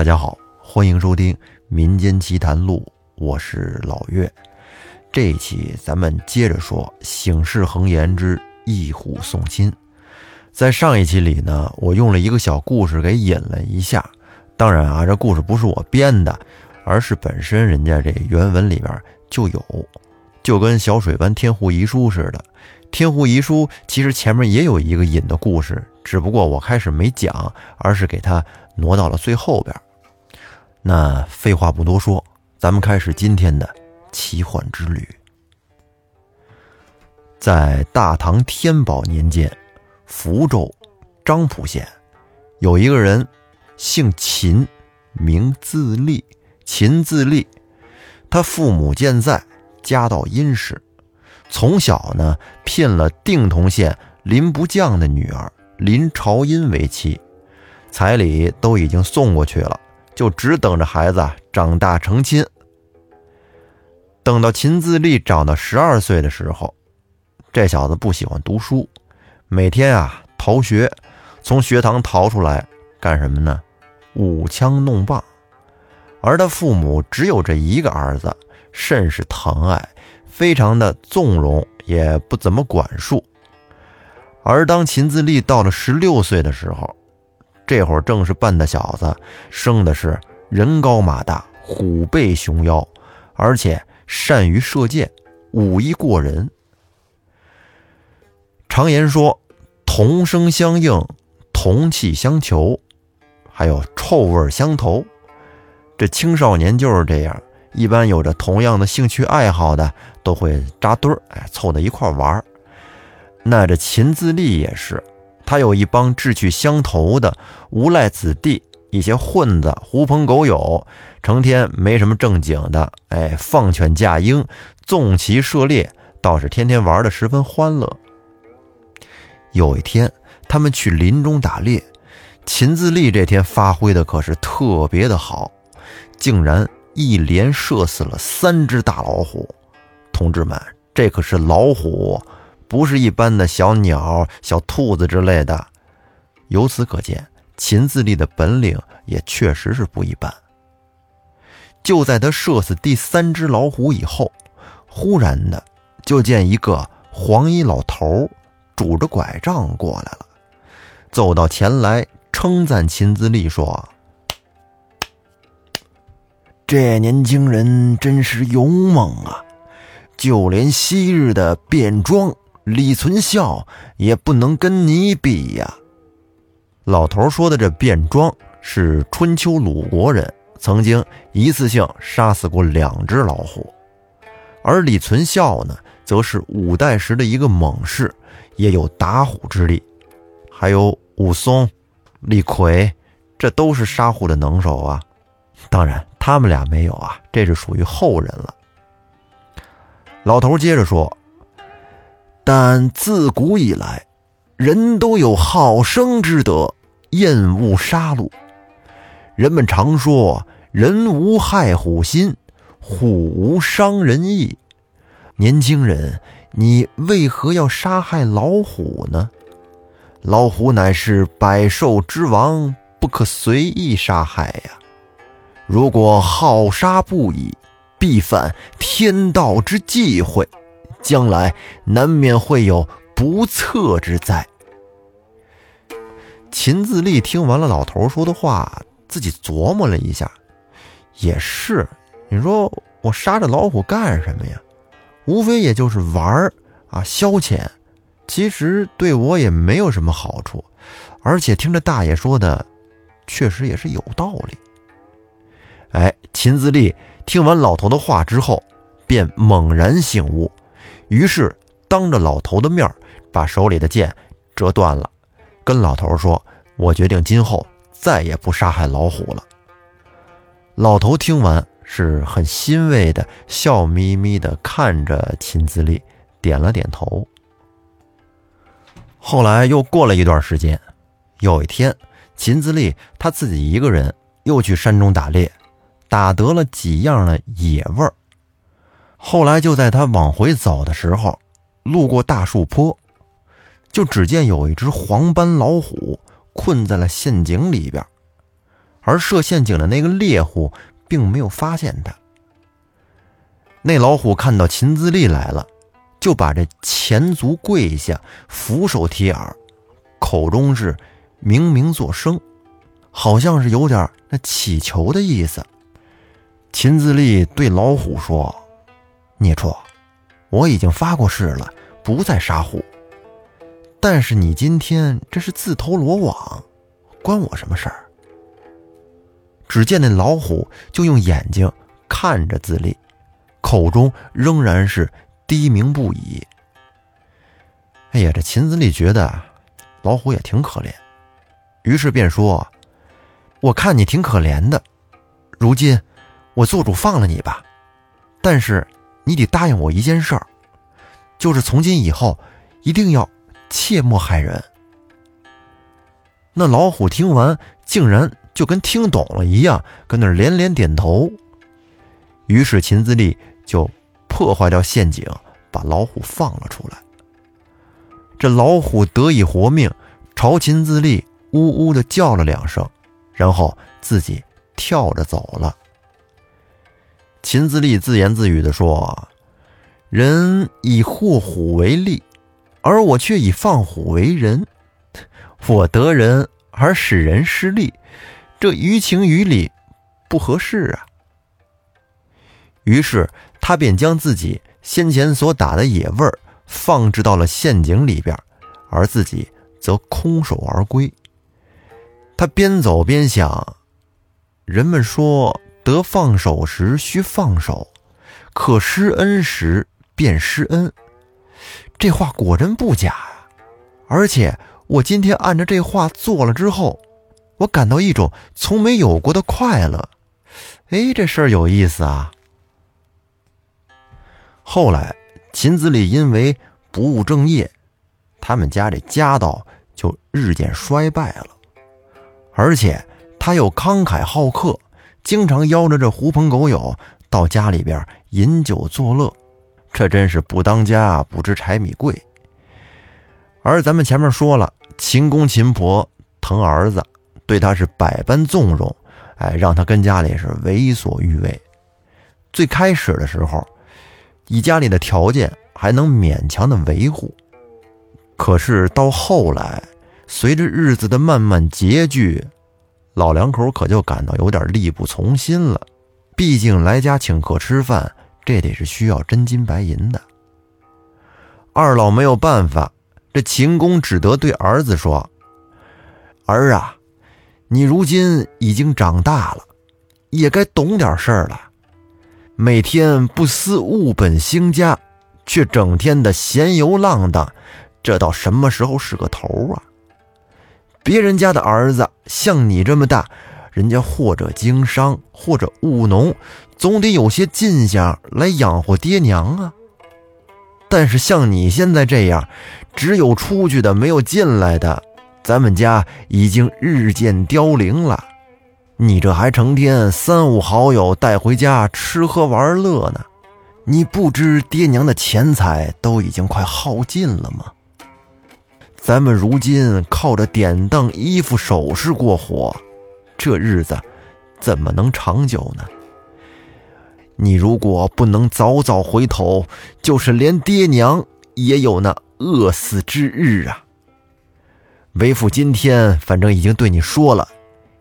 大家好，欢迎收听《民间奇谈录》，我是老岳。这一期咱们接着说《醒世恒言之一虎送亲》。在上一期里呢，我用了一个小故事给引了一下。当然啊，这故事不是我编的，而是本身人家这原文里边就有，就跟小水湾天户遗书似的。天户遗书其实前面也有一个引的故事，只不过我开始没讲，而是给它挪到了最后边。那废话不多说，咱们开始今天的奇幻之旅。在大唐天宝年间，福州漳浦县有一个人，姓秦，名自立，秦自立。他父母健在，家道殷实。从小呢，聘了定同县林不将的女儿林朝英为妻，彩礼都已经送过去了，就只等着孩子长大成亲。等到秦自立长到十二岁的时候，这小子不喜欢读书，每天啊逃学，从学堂逃出来干什么呢？舞枪弄棒。而他父母只有这一个儿子，甚是疼爱。非常的纵容，也不怎么管束。而当秦自立到了十六岁的时候，这会儿正是半大小子，生的是人高马大、虎背熊腰，而且善于射箭，武艺过人。常言说，同声相应，同气相求，还有臭味相投。这青少年就是这样。一般有着同样的兴趣爱好的都会扎堆儿，哎，凑在一块玩儿。那这秦自立也是，他有一帮志趣相投的无赖子弟，一些混子、狐朋狗友，成天没什么正经的，哎，放犬驾鹰、纵骑射猎，倒是天天玩的十分欢乐。有一天，他们去林中打猎，秦自立这天发挥的可是特别的好，竟然。一连射死了三只大老虎，同志们，这可是老虎，不是一般的小鸟、小兔子之类的。由此可见，秦自立的本领也确实是不一般。就在他射死第三只老虎以后，忽然的就见一个黄衣老头拄着拐杖过来了，走到前来称赞秦自立说。这年轻人真是勇猛啊！就连昔日的卞庄李存孝也不能跟你比呀。老头说的这卞庄是春秋鲁国人，曾经一次性杀死过两只老虎；而李存孝呢，则是五代时的一个猛士，也有打虎之力。还有武松、李逵，这都是杀虎的能手啊。当然。他们俩没有啊，这是属于后人了。老头接着说：“但自古以来，人都有好生之德，厌恶杀戮。人们常说，人无害虎心，虎无伤人意。年轻人，你为何要杀害老虎呢？老虎乃是百兽之王，不可随意杀害呀。”如果好杀不已，必犯天道之忌讳，将来难免会有不测之灾。秦自立听完了老头说的话，自己琢磨了一下，也是，你说我杀这老虎干什么呀？无非也就是玩儿啊，消遣，其实对我也没有什么好处。而且听着大爷说的，确实也是有道理。哎，秦自立听完老头的话之后，便猛然醒悟，于是当着老头的面把手里的剑折断了，跟老头说：“我决定今后再也不杀害老虎了。”老头听完是很欣慰的，笑眯眯的看着秦自立，点了点头。后来又过了一段时间，有一天，秦自立他自己一个人又去山中打猎。打得了几样的野味儿，后来就在他往回走的时候，路过大树坡，就只见有一只黄斑老虎困在了陷阱里边，而设陷阱的那个猎户并没有发现他。那老虎看到秦自立来了，就把这前足跪下，俯首贴耳，口中是明明作声，好像是有点那乞求的意思。秦自立对老虎说：“孽畜，我已经发过誓了，不再杀虎。但是你今天这是自投罗网，关我什么事儿？”只见那老虎就用眼睛看着自立，口中仍然是低鸣不已。哎呀，这秦自立觉得老虎也挺可怜，于是便说：“我看你挺可怜的，如今。”我做主放了你吧，但是你得答应我一件事儿，就是从今以后一定要切莫害人。那老虎听完，竟然就跟听懂了一样，跟那连连点头。于是秦自立就破坏掉陷阱，把老虎放了出来。这老虎得以活命，朝秦自立呜呜的叫了两声，然后自己跳着走了。秦自立自言自语地说：“人以祸虎为利，而我却以放虎为人。我得人而使人失利，这于情于理不合适啊。”于是他便将自己先前所打的野味儿放置到了陷阱里边，而自己则空手而归。他边走边想：人们说。得放手时须放手，可施恩时便施恩。这话果真不假呀！而且我今天按照这话做了之后，我感到一种从没有过的快乐。哎，这事儿有意思啊！后来秦子立因为不务正业，他们家这家道就日渐衰败了，而且他又慷慨好客。经常邀着这狐朋狗友到家里边饮酒作乐，这真是不当家不知柴米贵。而咱们前面说了，秦公秦婆疼儿子，对他是百般纵容，哎，让他跟家里是为所欲为。最开始的时候，以家里的条件还能勉强的维护，可是到后来，随着日子的慢慢拮据。老两口可就感到有点力不从心了，毕竟来家请客吃饭，这得是需要真金白银的。二老没有办法，这秦公只得对儿子说：“儿啊，你如今已经长大了，也该懂点事儿了。每天不思物本兴家，却整天的闲游浪荡，这到什么时候是个头啊？”别人家的儿子像你这么大，人家或者经商，或者务农，总得有些进项来养活爹娘啊。但是像你现在这样，只有出去的，没有进来的，咱们家已经日渐凋零了。你这还成天三五好友带回家吃喝玩乐呢，你不知爹娘的钱财都已经快耗尽了吗？咱们如今靠着典当、衣服、首饰过活，这日子怎么能长久呢？你如果不能早早回头，就是连爹娘也有那饿死之日啊！为父今天反正已经对你说了，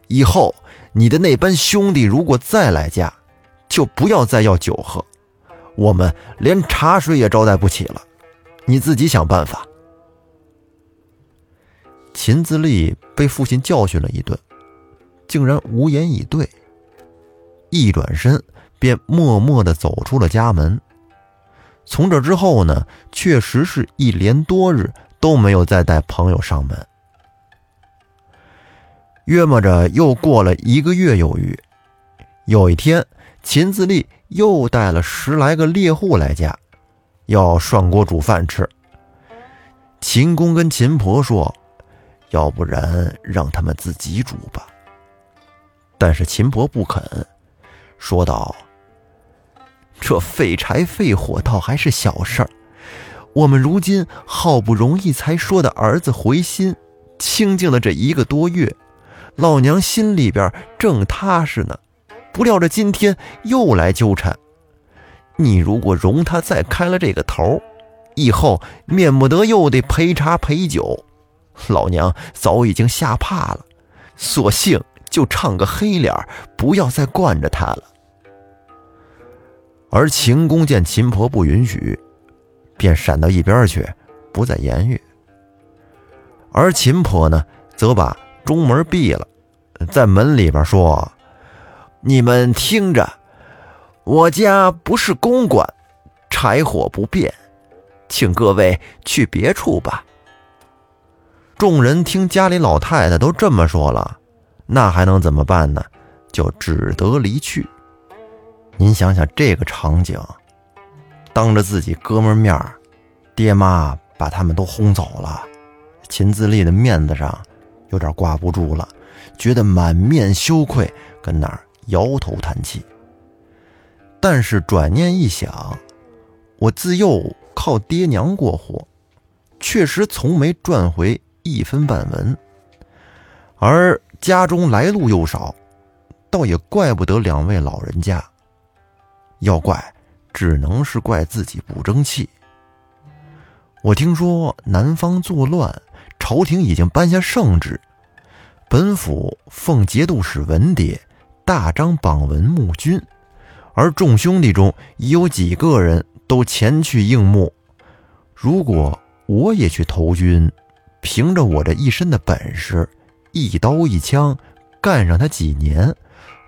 以后你的那班兄弟如果再来家，就不要再要酒喝，我们连茶水也招待不起了，你自己想办法。秦自立被父亲教训了一顿，竟然无言以对。一转身便默默地走出了家门。从这之后呢，确实是一连多日都没有再带朋友上门。约摸着又过了一个月有余，有一天，秦自立又带了十来个猎户来家，要涮锅煮饭吃。秦公跟秦婆说。要不然让他们自己煮吧。但是秦伯不肯，说道：“这废柴废火倒还是小事儿，我们如今好不容易才说的儿子回心，清静了这一个多月，老娘心里边正踏实呢，不料这今天又来纠缠。你如果容他再开了这个头，以后免不得又得陪茶陪酒。老娘早已经吓怕了，索性就唱个黑脸，不要再惯着他了。而秦公见秦婆不允许，便闪到一边去，不再言语。而秦婆呢，则把中门闭了，在门里边说：“你们听着。”我家不是公馆，柴火不便，请各位去别处吧。众人听家里老太太都这么说了，那还能怎么办呢？就只得离去。您想想这个场景，当着自己哥们面爹妈把他们都轰走了，秦自立的面子上有点挂不住了，觉得满面羞愧，跟那儿摇头叹气。但是转念一想，我自幼靠爹娘过活，确实从没赚回一分半文，而家中来路又少，倒也怪不得两位老人家。要怪，只能是怪自己不争气。我听说南方作乱，朝廷已经颁下圣旨，本府奉节度使文牒，大张榜文募军。而众兄弟中已有几个人都前去应募。如果我也去投军，凭着我这一身的本事，一刀一枪干上他几年，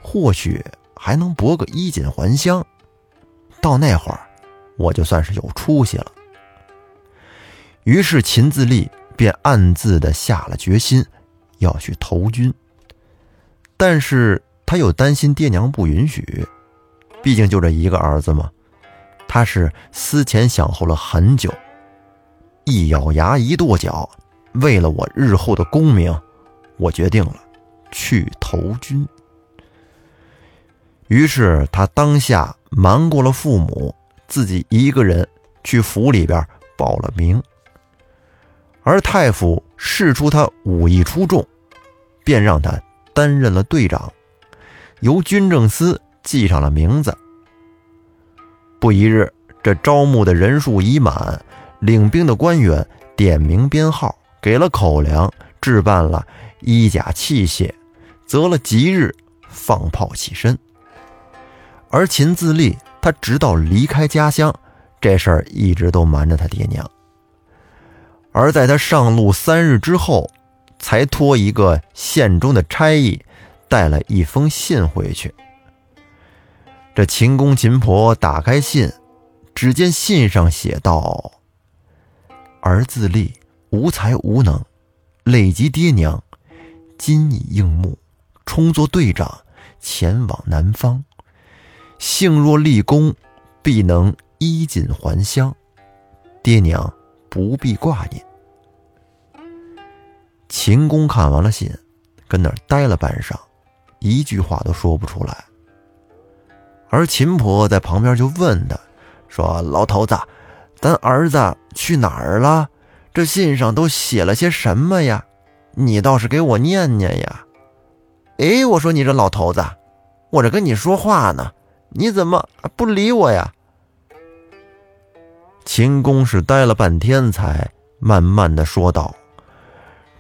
或许还能博个衣锦还乡。到那会儿，我就算是有出息了。于是秦自立便暗自的下了决心，要去投军。但是他又担心爹娘不允许。毕竟就这一个儿子嘛，他是思前想后了很久，一咬牙一跺脚，为了我日后的功名，我决定了去投军。于是他当下瞒过了父母，自己一个人去府里边报了名。而太傅试出他武艺出众，便让他担任了队长，由军政司。记上了名字。不一日，这招募的人数已满，领兵的官员点名编号，给了口粮，置办了衣甲器械，择了吉日放炮起身。而秦自立，他直到离开家乡，这事儿一直都瞒着他爹娘。而在他上路三日之后，才托一个县中的差役，带了一封信回去。这秦公秦婆打开信，只见信上写道：“儿自立，无才无能，累及爹娘，今已应募，充作队长，前往南方。幸若立功，必能衣锦还乡，爹娘不必挂念。”秦公看完了信，跟那儿呆了半晌，一句话都说不出来。而秦婆在旁边就问他，说：“老头子，咱儿子去哪儿了？这信上都写了些什么呀？你倒是给我念念呀！”哎，我说你这老头子，我这跟你说话呢，你怎么不理我呀？秦公是呆了半天，才慢慢的说道：“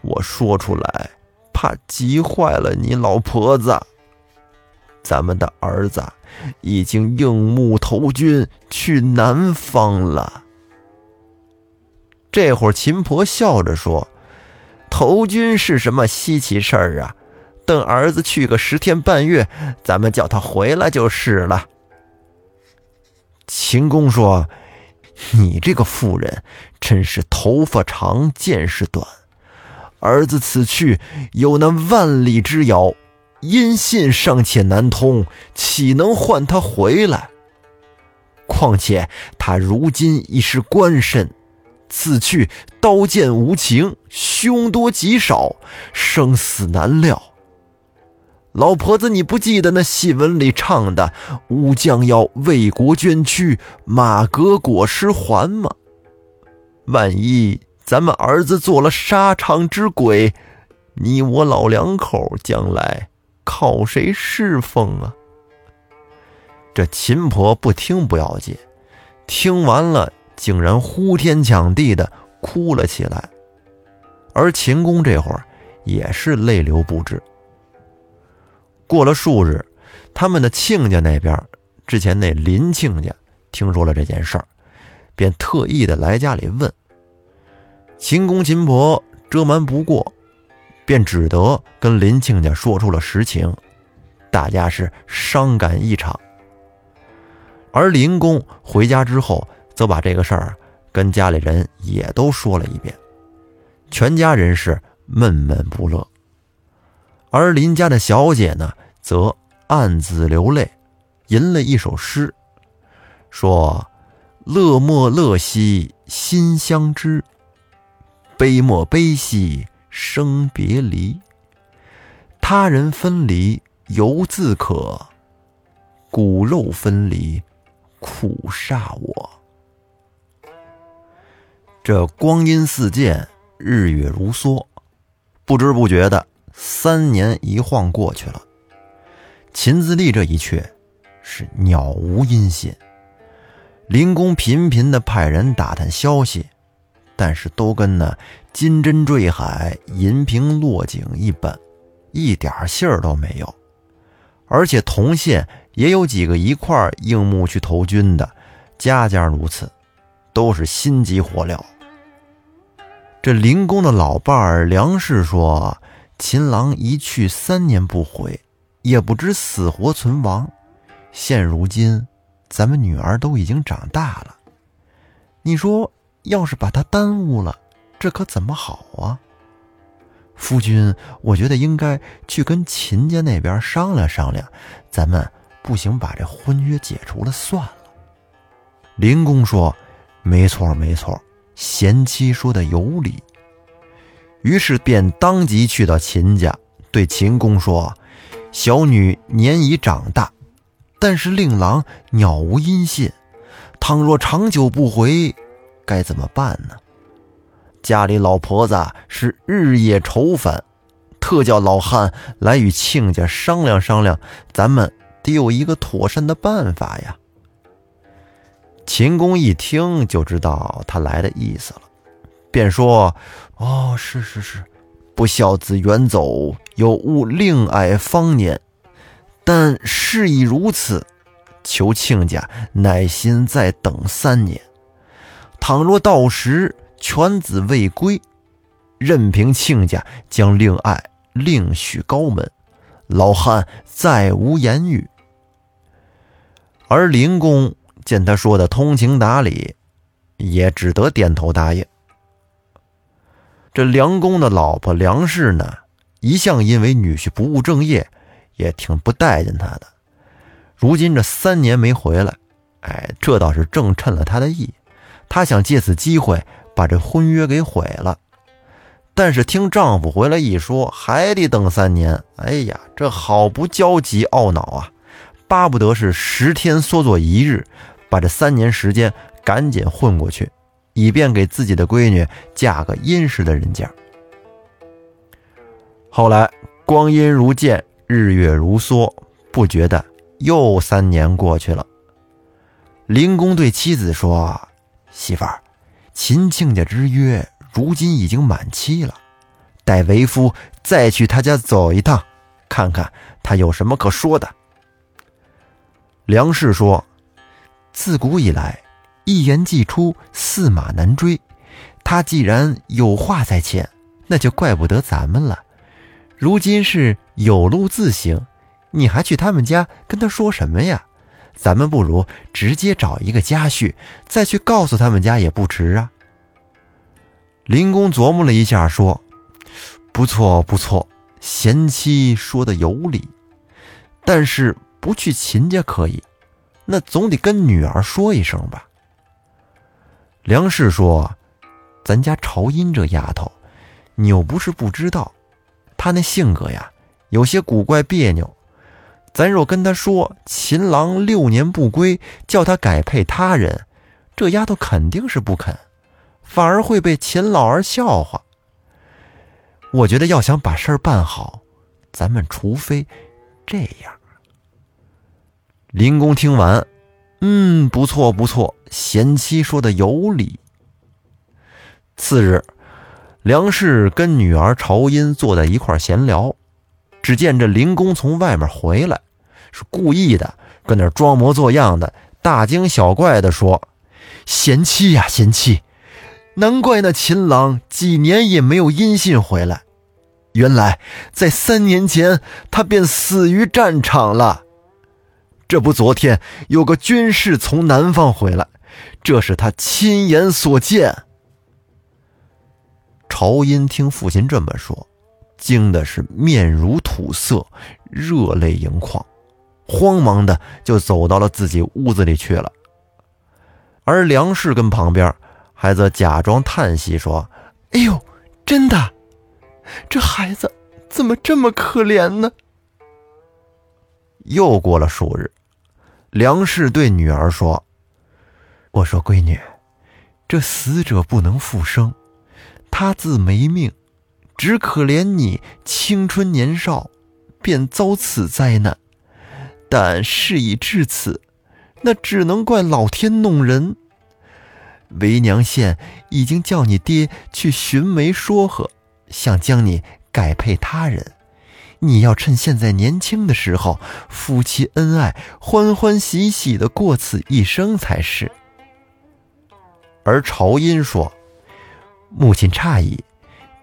我说出来，怕急坏了你老婆子。咱们的儿子。”已经应募投军去南方了。这会儿，秦婆笑着说：“投军是什么稀奇事儿啊？等儿子去个十天半月，咱们叫他回来就是了。”秦公说：“你这个妇人，真是头发长见识短。儿子此去有那万里之遥。”音信尚且难通，岂能唤他回来？况且他如今已是官身，此去刀剑无情，凶多吉少，生死难料。老婆子，你不记得那戏文里唱的“武将要为国捐躯，马革裹尸还”吗？万一咱们儿子做了沙场之鬼，你我老两口将来靠谁侍奉啊？”这秦婆不听不要紧，听完了竟然呼天抢地的哭了起来，而秦公这会儿也是泪流不止。过了数日，他们的亲家那边，之前那林亲家听说了这件事儿，便特意的来家里问。秦公秦婆遮瞒不过，便只得跟林亲家说出了实情，大家是伤感异常。而林公回家之后，则把这个事儿跟家里人也都说了一遍，全家人是闷闷不乐。而林家的小姐呢，则暗自流泪，吟了一首诗，说：“乐莫乐兮心相知，悲莫悲兮生别离。他人分离犹自可，骨肉分离。”苦煞我！这光阴似箭，日月如梭，不知不觉的三年一晃过去了。秦自立这一去，是鸟无音信。林公频频的派人打探消息，但是都跟那金针坠海、银瓶落井一般，一点信儿都没有。而且同县。也有几个一块应募去投军的，家家如此，都是心急火燎。这林公的老伴儿梁氏说：“秦郎一去三年不回，也不知死活存亡。现如今，咱们女儿都已经长大了，你说要是把他耽误了，这可怎么好啊？”夫君，我觉得应该去跟秦家那边商量商量，咱们。不行，把这婚约解除了算了。林公说：“没错，没错，贤妻说的有理。”于是便当即去到秦家，对秦公说：“小女年已长大，但是令郎鸟无音信，倘若长久不回，该怎么办呢？家里老婆子是日夜愁烦，特叫老汉来与亲家商量商量，咱们。”得有一个妥善的办法呀！秦公一听就知道他来的意思了，便说：“哦，是是是，不孝子远走，有误令爱芳年。但事已如此，求亲家耐心再等三年。倘若到时犬子未归，任凭亲家将令爱另许高门。老汉再无言语。”而林公见他说的通情达理，也只得点头答应。这梁公的老婆梁氏呢，一向因为女婿不务正业，也挺不待见他的。如今这三年没回来，哎，这倒是正趁了他的意。他想借此机会把这婚约给毁了。但是听丈夫回来一说，还得等三年，哎呀，这好不焦急懊恼啊！巴不得是十天缩作一日，把这三年时间赶紧混过去，以便给自己的闺女嫁个殷实的人家。后来光阴如箭，日月如梭，不觉得又三年过去了。林公对妻子说：“媳妇儿，秦亲家之约如今已经满期了，待为夫再去他家走一趟，看看他有什么可说的。”梁氏说：“自古以来，一言既出，驷马难追。他既然有话在前，那就怪不得咱们了。如今是有路自行，你还去他们家跟他说什么呀？咱们不如直接找一个家婿，再去告诉他们家也不迟啊。”林公琢磨了一下，说：“不错，不错，贤妻说的有理，但是……”不去秦家可以，那总得跟女儿说一声吧。梁氏说：“咱家朝音这丫头，你又不是不知道，她那性格呀，有些古怪别扭。咱若跟她说秦郎六年不归，叫她改配他人，这丫头肯定是不肯，反而会被秦老儿笑话。我觉得要想把事儿办好，咱们除非这样。林公听完，嗯，不错不错，贤妻说的有理。次日，梁氏跟女儿朝音坐在一块闲聊，只见这林公从外面回来，是故意的，跟那装模作样的，大惊小怪的说：“贤妻呀，贤妻，难怪那秦郎几年也没有音信回来，原来在三年前他便死于战场了。”这不，昨天有个军士从南方回来，这是他亲眼所见。朝音听父亲这么说，惊的是面如土色，热泪盈眶，慌忙的就走到了自己屋子里去了。而梁氏跟旁边还在假装叹息说：“哎呦，真的，这孩子怎么这么可怜呢？”又过了数日。梁氏对女儿说：“我说闺女，这死者不能复生，他自没命，只可怜你青春年少，便遭此灾难。但事已至此，那只能怪老天弄人。为娘现已经叫你爹去寻媒说和，想将你改配他人。”你要趁现在年轻的时候，夫妻恩爱，欢欢喜喜的过此一生才是。而朝音说：“母亲诧异，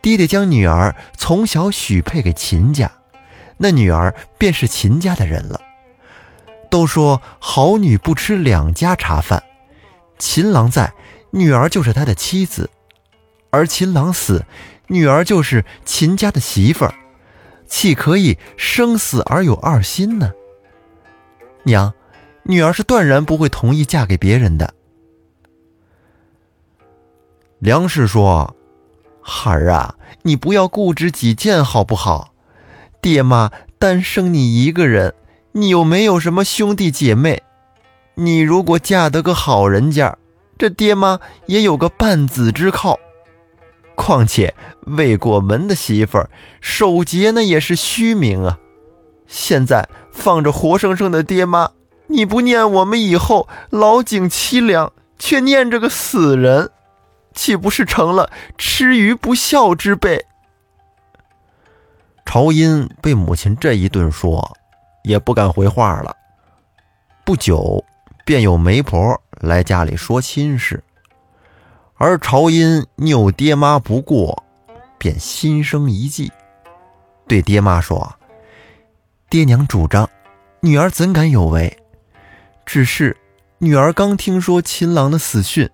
爹爹将女儿从小许配给秦家，那女儿便是秦家的人了。都说好女不吃两家茶饭，秦郎在，女儿就是他的妻子；而秦郎死，女儿就是秦家的媳妇儿。”岂可以生死而有二心呢？娘，女儿是断然不会同意嫁给别人的。梁氏说：“孩儿啊，你不要固执己见，好不好？爹妈单生你一个人，你又没有什么兄弟姐妹。你如果嫁得个好人家，这爹妈也有个半子之靠。”况且未过门的媳妇儿守节那也是虚名啊！现在放着活生生的爹妈，你不念我们以后老景凄凉，却念着个死人，岂不是成了吃鱼不孝之辈？朝音被母亲这一顿说，也不敢回话了。不久，便有媒婆来家里说亲事。而朝音拗爹妈不过，便心生一计，对爹妈说：“爹娘主张，女儿怎敢有违？只是女儿刚听说秦郎的死讯，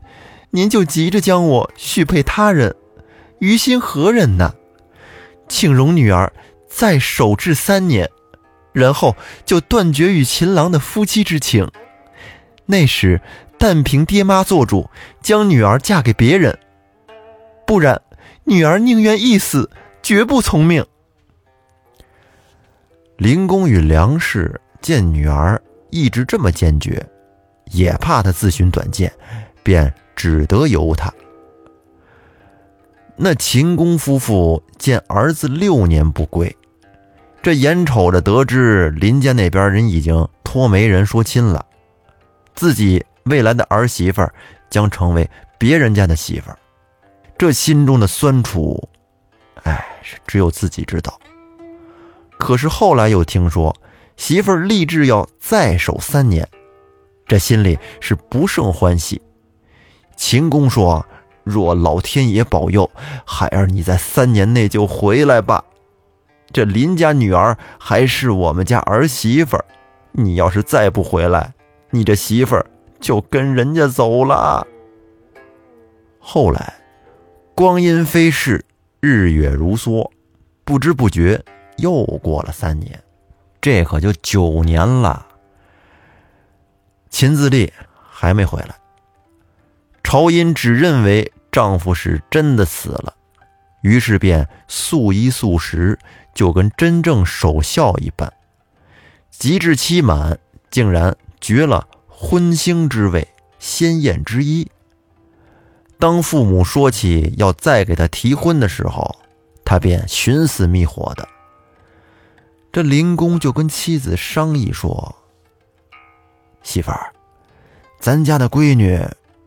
您就急着将我许配他人，于心何忍呢？请容女儿再守制三年，然后就断绝与秦郎的夫妻之情。那时。”但凭爹妈做主，将女儿嫁给别人，不然女儿宁愿一死，绝不从命。林公与梁氏见女儿一直这么坚决，也怕她自寻短见，便只得由她。那秦公夫妇见儿子六年不归，这眼瞅着得知林家那边人已经托媒人说亲了，自己。未来的儿媳妇儿将成为别人家的媳妇儿，这心中的酸楚，哎，是只有自己知道。可是后来又听说媳妇儿立志要再守三年，这心里是不胜欢喜。秦公说：“若老天爷保佑，孩儿你在三年内就回来吧。这林家女儿还是我们家儿媳妇儿，你要是再不回来，你这媳妇儿……”就跟人家走了。后来，光阴飞逝，日月如梭，不知不觉又过了三年，这可就九年了。秦自立还没回来，朝音只认为丈夫是真的死了，于是便素衣素食，就跟真正守孝一般。及至期满，竟然绝了。婚兴之位，鲜艳之一。当父母说起要再给他提婚的时候，他便寻死觅活的。这林公就跟妻子商议说：“媳妇儿，咱家的闺女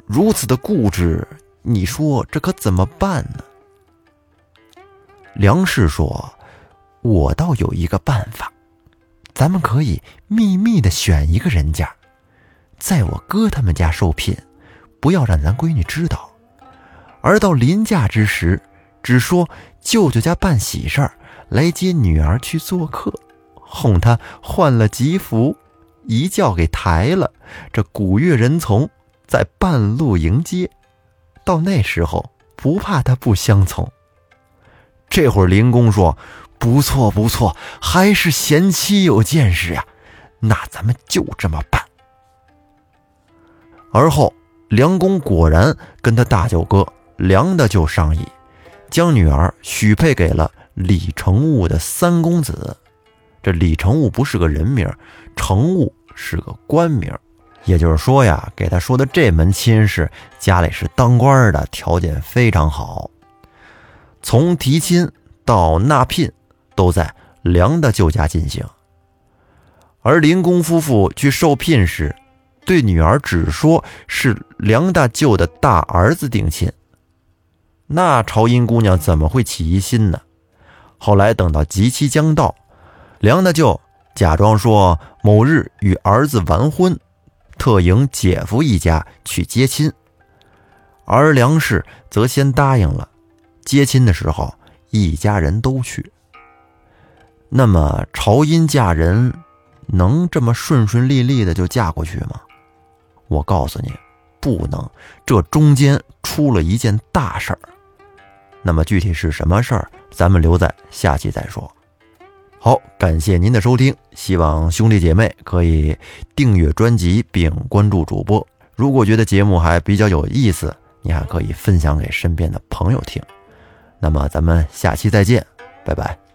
如此的固执，你说这可怎么办呢？”梁氏说：“我倒有一个办法，咱们可以秘密的选一个人家，在我哥他们家受聘，不要让咱闺女知道。而到临嫁之时，只说舅舅家办喜事儿。”来接女儿去做客，哄她换了吉服，一轿给抬了。这古月人从在半路迎接，到那时候不怕他不相从。这会儿林公说：“不错不错，还是贤妻有见识呀。”那咱们就这么办。而后梁公果然跟他大舅哥梁大舅商议，将女儿许配给了。李成悟的三公子，这李成悟不是个人名，成悟是个官名，也就是说呀，给他说的这门亲事，家里是当官的，条件非常好。从提亲到纳聘，都在梁大舅家进行。而林公夫妇去受聘时，对女儿只说是梁大舅的大儿子定亲，那朝音姑娘怎么会起疑心呢？后来等到吉期将到，梁大舅假装说某日与儿子完婚，特迎姐夫一家去接亲，而梁氏则先答应了。接亲的时候，一家人都去。那么朝音嫁人能这么顺顺利利的就嫁过去吗？我告诉你，不能，这中间出了一件大事儿。那么具体是什么事儿？咱们留在下期再说。好，感谢您的收听，希望兄弟姐妹可以订阅专辑并关注主播。如果觉得节目还比较有意思，你还可以分享给身边的朋友听。那么咱们下期再见，拜拜。